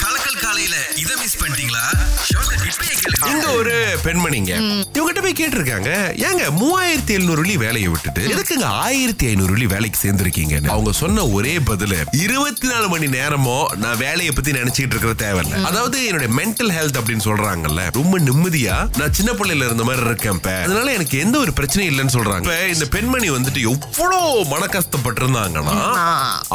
கலக்கல் காலையில இத மிஸ் பண்ணிட்டீங்களா? இங்க ஒரு பெண்மணிங்க. இவங்கிட்ட போய் கேட்டிருக்காங்க. ஏங்க மூவாயிரத்தி எழுநூறு வெள்ளி வேலையை விட்டுட்டு எதுக்குங்க ஆயிரத்தி ஐநூறு வெள்ளி வேலைக்கு சேர்ந்திருக்கீங்க அவங்க சொன்ன ஒரே பதில் இருபத்தி நாலு மணி நேரமும் நான் வேலையை பத்தி நினைச்சிட்டு இருக்கிற தேவையில்ல. அதாவது என்னுடைய மென்டல் ஹெல்த் அப்படின்னு சொல்றாங்கல்ல ரொம்ப நிம்மதியா நான் சின்ன பிள்ளையில இருந்த மாதிரி இருக்கேன் இப்ப. அதனால எனக்கு எந்த ஒரு பிரச்சனையும் இல்லைன்னு சொல்றாங்க. இந்த பெண்மணி வந்துட்டு எவ்வளவு மன கஷ்டப்பட்டிருந்தாங்கன்னா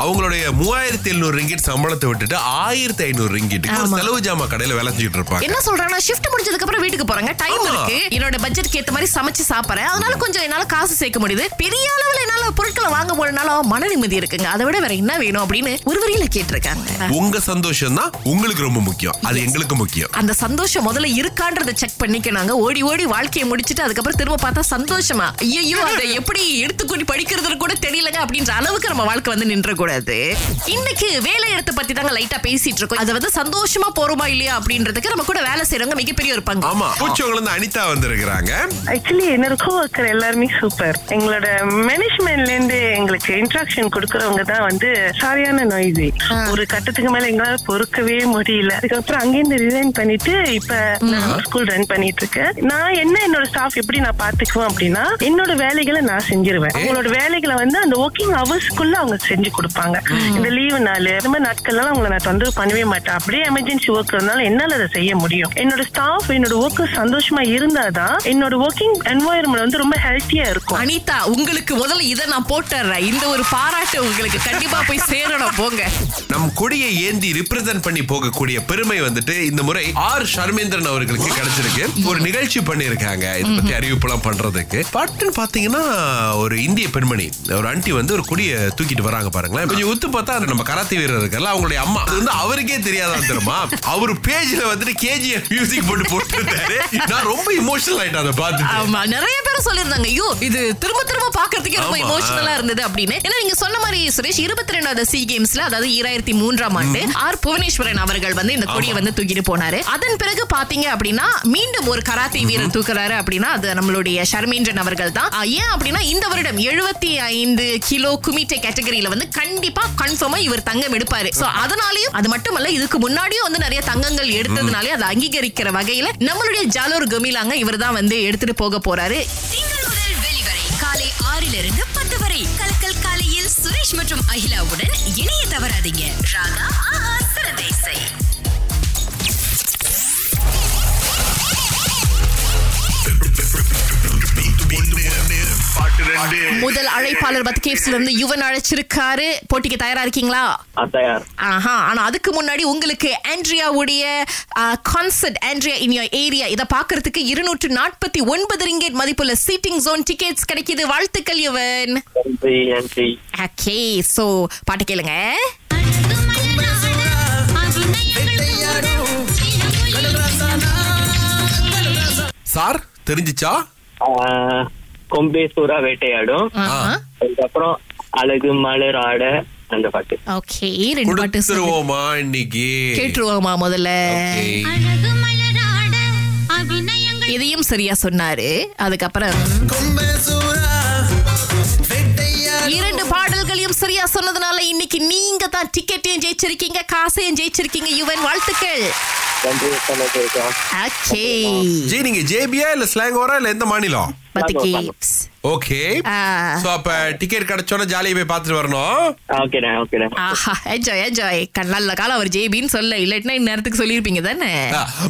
அவங்களுடைய மூவாயிரத்தி எழுநூறு ரிங்கிட் சம்பளத்தை விட்டுட்டு ஆயிரத்தி ஐநூறு ரிங்கிட்டுக்கு ஒரு செலவு ஜாமா கடையில வேலை செஞ்சுட்டு இருப்பாங்க. என்ன சொல்றாங்கன்னா ஷிஃப்ட் முடிஞ்சதுக்கு அப்புறம் வீட்டுக்கு போறாங்க. டைம். இருக்கு. என்னோட பட்ஜெட்க்கு ஏத்த மாதிரி சமைச்சு சாப்பிடுறேன். அதனால கொஞ்சம் என்னால காசு சேர்க்க முடியுது. பெரிய அளவுல பொருட்களை வாங்க போறதுனால மன நிம்மதி இருக்குங்க. அதை விட வேற என்ன வேணும் அப்படின்னு ஒரு வரியில கேட்டிருக்காங்க. உங்க சந்தோஷம் தான் உங்களுக்கு ரொம்ப முக்கியம். அது எங்களுக்கு முக்கியம். அந்த சந்தோஷம் முதல்ல இருக்கான்றத செக் பண்ணிக்கனாங்க ஓடி ஓடி வாழ்க்கையை முடிச்சிட்டு அதுக்கப்புறம் திரும்ப பார்த்தா சந்தோஷமா? ஐயோ அதை எப்படி எடுத்துக்கொண்டு படிக்கிறது கூட தெரியலங்க அப்படின்ற அளவுக்கு நம்ம வாழ்க்கை வந்து நின்ற கூடாது இன்னைக்கு வேலை இடத்தை பத்தி தாங்க லைட்டா பேசிட்டு இருக்கோம். அது வந்து சந்தோஷமா போறோமா இல்லையா அப்படின்றதுக்கு நம்ம கூட வேலை செய்யறவங்க மிகப்பெரிய ஒரு பங்கு. ஆமா. பூச்சவங்கள இருந்து அனிதா வந்திருக்கிறாங்க. ஆக்சுவலி என்னோட கோவர்க்கர் எல்லாருமே சூப்பர் எங்களோட மேனேஜ்மெண்ட்ல இருந்து எங்களுக்கு இன்ட்ராக்ஷன் கொடுக்கறவங்க தான் வந்து சரியான நோய்ஸி ஒரு கட்டத்துக்கு மேல எங்களால பொறுக்கவே முடியல. அதுக்கப்புறம் அங்கேருந்து ரிசைன் பண்ணிட்டு இப்ப ஸ்கூல் ரன் பண்ணிட்டு இருக்கேன் நான் என்ன என்னோட ஸ்டாஃப் எப்படி நான் பாத்துக்குவேன் அப்படின்னா என்னோட வேலைகளை நான் செஞ்சிருவேன். அவங்களோட வேலைகளை வந்து அந்த ஒர்க்கிங் ஹவர்ஸ்க்குள்ள அவங்க செஞ்சு கொடுப்பாங்க. இந்த லீவு நாள் இந்த மாதிரி நாட்கள்லாம் அவங்களை நான் தொந்தரவு பண்ணவே மாட்டேன். அப்படியே எமர்ஜென்சி ஒர்க் இருந்தாலும் என்னால அதை செய்ய முடியும். என்னோட ஸ்டாஃப் என்னோட ஒர்க்கர் சந்தோஷமா இருந்தாதான் என்னோட ஒர்க்கிங் என்வாயர்மெண்ட் வந்து ரொம்ப ஹெல்த்தியா இருக்கும். அனிதா உங்களுக்கு முதல்ல இதை நான் போட்டுறேன். இந்த ஒரு பாராட்டு உங்களுக்கு. கண்டிப்பா போய் சேரணும். போங்க. நம் கொடியை ஏந்தி ரிப்ரசென்ட் பண்ணி போகக்கூடிய பெருமை வந்துட்டு இந்த முறை ஆர் ஷர்மேந்திரன் அவர்களுக்கு கிடைச்சிருக்கு. ஒரு நிகழ்ச்சி பண்ணிருக்காங்க இத பத்தி அறிவிப்புலாம் பண்றதுக்கு. பட்டுன்னு பாத்தீங்கன்னா ஒரு இந்திய பெண்மணி ஒரு ஆண்டி வந்து ஒரு கொடியை தூக்கிட்டு வராங்க பாருங்களேன். கொஞ்சம் உத்து பார்த்தா அது நம்ம கராத்தே வீரர் இருக்கல அவங்களுடைய அம்மா. அது வந்து அவருக்கே தெரியாதா தெரியுமா? அவர் பேஜ்ல வந்துட்டு கேஜிஎஃப் மியூசிக் போட்டு போட்டுருந்தாரு. நான் ரொம்ப இமோஷனல் ஆயிட்டேன் அதை பார்த்துட்டு. ஆமா நிறைய பேர் சொல்லிருந்தாங்க ஐயோ இது திரும்ப திரும்ப பாக்குறதுக்கே ரொம்ப ஆமா. இமோஷனலா இருந்தது அப்படின்னு. ஏன்னா நீங்க சொன்ன மாதிரி சுரேஷ் இருபத்தி ரெண்டாவது சி கேம்ஸ்ல அதாவது ஈராயிரத்தி மூன்றாம் ஆண்டு ஆர். புவனேஸ்வரன் அவர்கள் வந்து இந்த கொடியை வந்து தூக்கிட்டு போனாரு. அதன் பிறகு பாத்தீங்க அப்படின்னா மீண்டும் ஒரு கராத்தே வீரர் தூக்குறாரு அப்படின்னா அது நம்மளுடைய ஷர்மேந்திரன் அவர்கள் தான். ஏன் அப்படின்னா இந்த வருடம் எழுபத்தி ஐந்து கிலோ குமிட்டை கேட்டகரியில வந்து கண்டிப்பா கன்ஃபார்மா இவர் தங்கம் எடுப்பாரு. சோ அதனாலயும் அது மட்டுமல்ல இதுக்கு முன்னாடியும் வந்து நிறைய தங்கங்கள் எடுத்ததுனாலே அதை அங்கீகரிக்கிற வகையில நம்மளுடைய ஜாலூர் கமிலாங்க இவர் தான் வந்து எடுத்துட்டு போக போறாரு. ஆறிலிருந்து பத்து வரை. கலக்கல் காலையில் சுரேஷ் மற்றும் அகிலாவுடன் இணைய தவறாதீங்க. ராகா ஆஹா சிறந்த இசை. முதல் அழைப்பாளர் பத்து கேப்ஸ்ல இருந்து யுவன் அழைச்சிருக்காரு. போட்டிக்கு தயாரா இருக்கீங்களா? தயார். ஆஹா ஆனா அதுக்கு முன்னாடி உங்களுக்கு ஆண்ட்ரியாவுடைய concert Andrea in your area இத பாக்குறதுக்கு இருநூற்று நாற்பத்தி ஒன்பது ரிங்கெட் மதிப்புள்ள சீட்டிங் ஜோன் டிக்கெட்ஸ் கிடைக்குது. வாழ்த்துக்கள் யுவன். ஓகே சோ பாட்டு கேளுங்க. சார் தெரிஞ்சுச்சா? ஆஹ், கொம்பே சூறா வேட்டையாடும். அதுக்கப்புறம் அழகு மலர் ஆட அந்த பாட்டு. ஓகே ரெண்டு பாட்டு சொல்லு. கொடுத்துருவோமா இன்னைக்கு? கேட்டுருவோமா முதல்ல? Okay. இதையும் சரியா சொன்னாரு. அதுக்கப்புறம் இரண்டு பாடல்களையும் சரியா சொன்னதுனால இன்னைக்கு நீங்க தான் டிக்கெட்டையும் ஜெயிச்சிருக்கீங்க காசையும் ஜெயிச்சிருக்கீங்க யுவன். வாழ்த்துக்கள். ஜி நீங்க ஜேபியா இல்ல ஸ்லாங் வரா இல்ல எந்த மாநிலம்? பத்து ஓகே. சோ அப்ப டிக்கெட் கிடைச்சோட ஜாலியா போய் பார்த்துட்டு வரணும். ஓகேண்ணே ஓகேண்ணே ஆஹா என்ஜாய் என்ஜாய் நல்ல காலம் அவர் ஜேபின்னு சொல்ல இல்லாட்டினா இந்நேரத்துக்கு சொல்லியிருப்பீங்க தானே?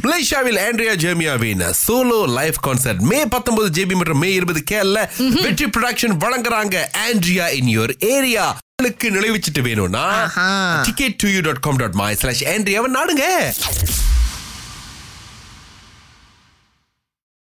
மலேசியாவில் Andrea ஜெர்மியாவின் solo live concert May 19 J B மற்றும் மே இருபது கேல்ல வெற்றி ப்ரொடக்ஷன் வழங்குறாங்க ஆண்ட்ரியா இன் யோர் ஏரியா உங்களுக்கு நுழைவுச்சிட்டு வேணும்னா. Ticket to you dot com dot my slash ஆண்ட்ரியாவை நாடுங்க.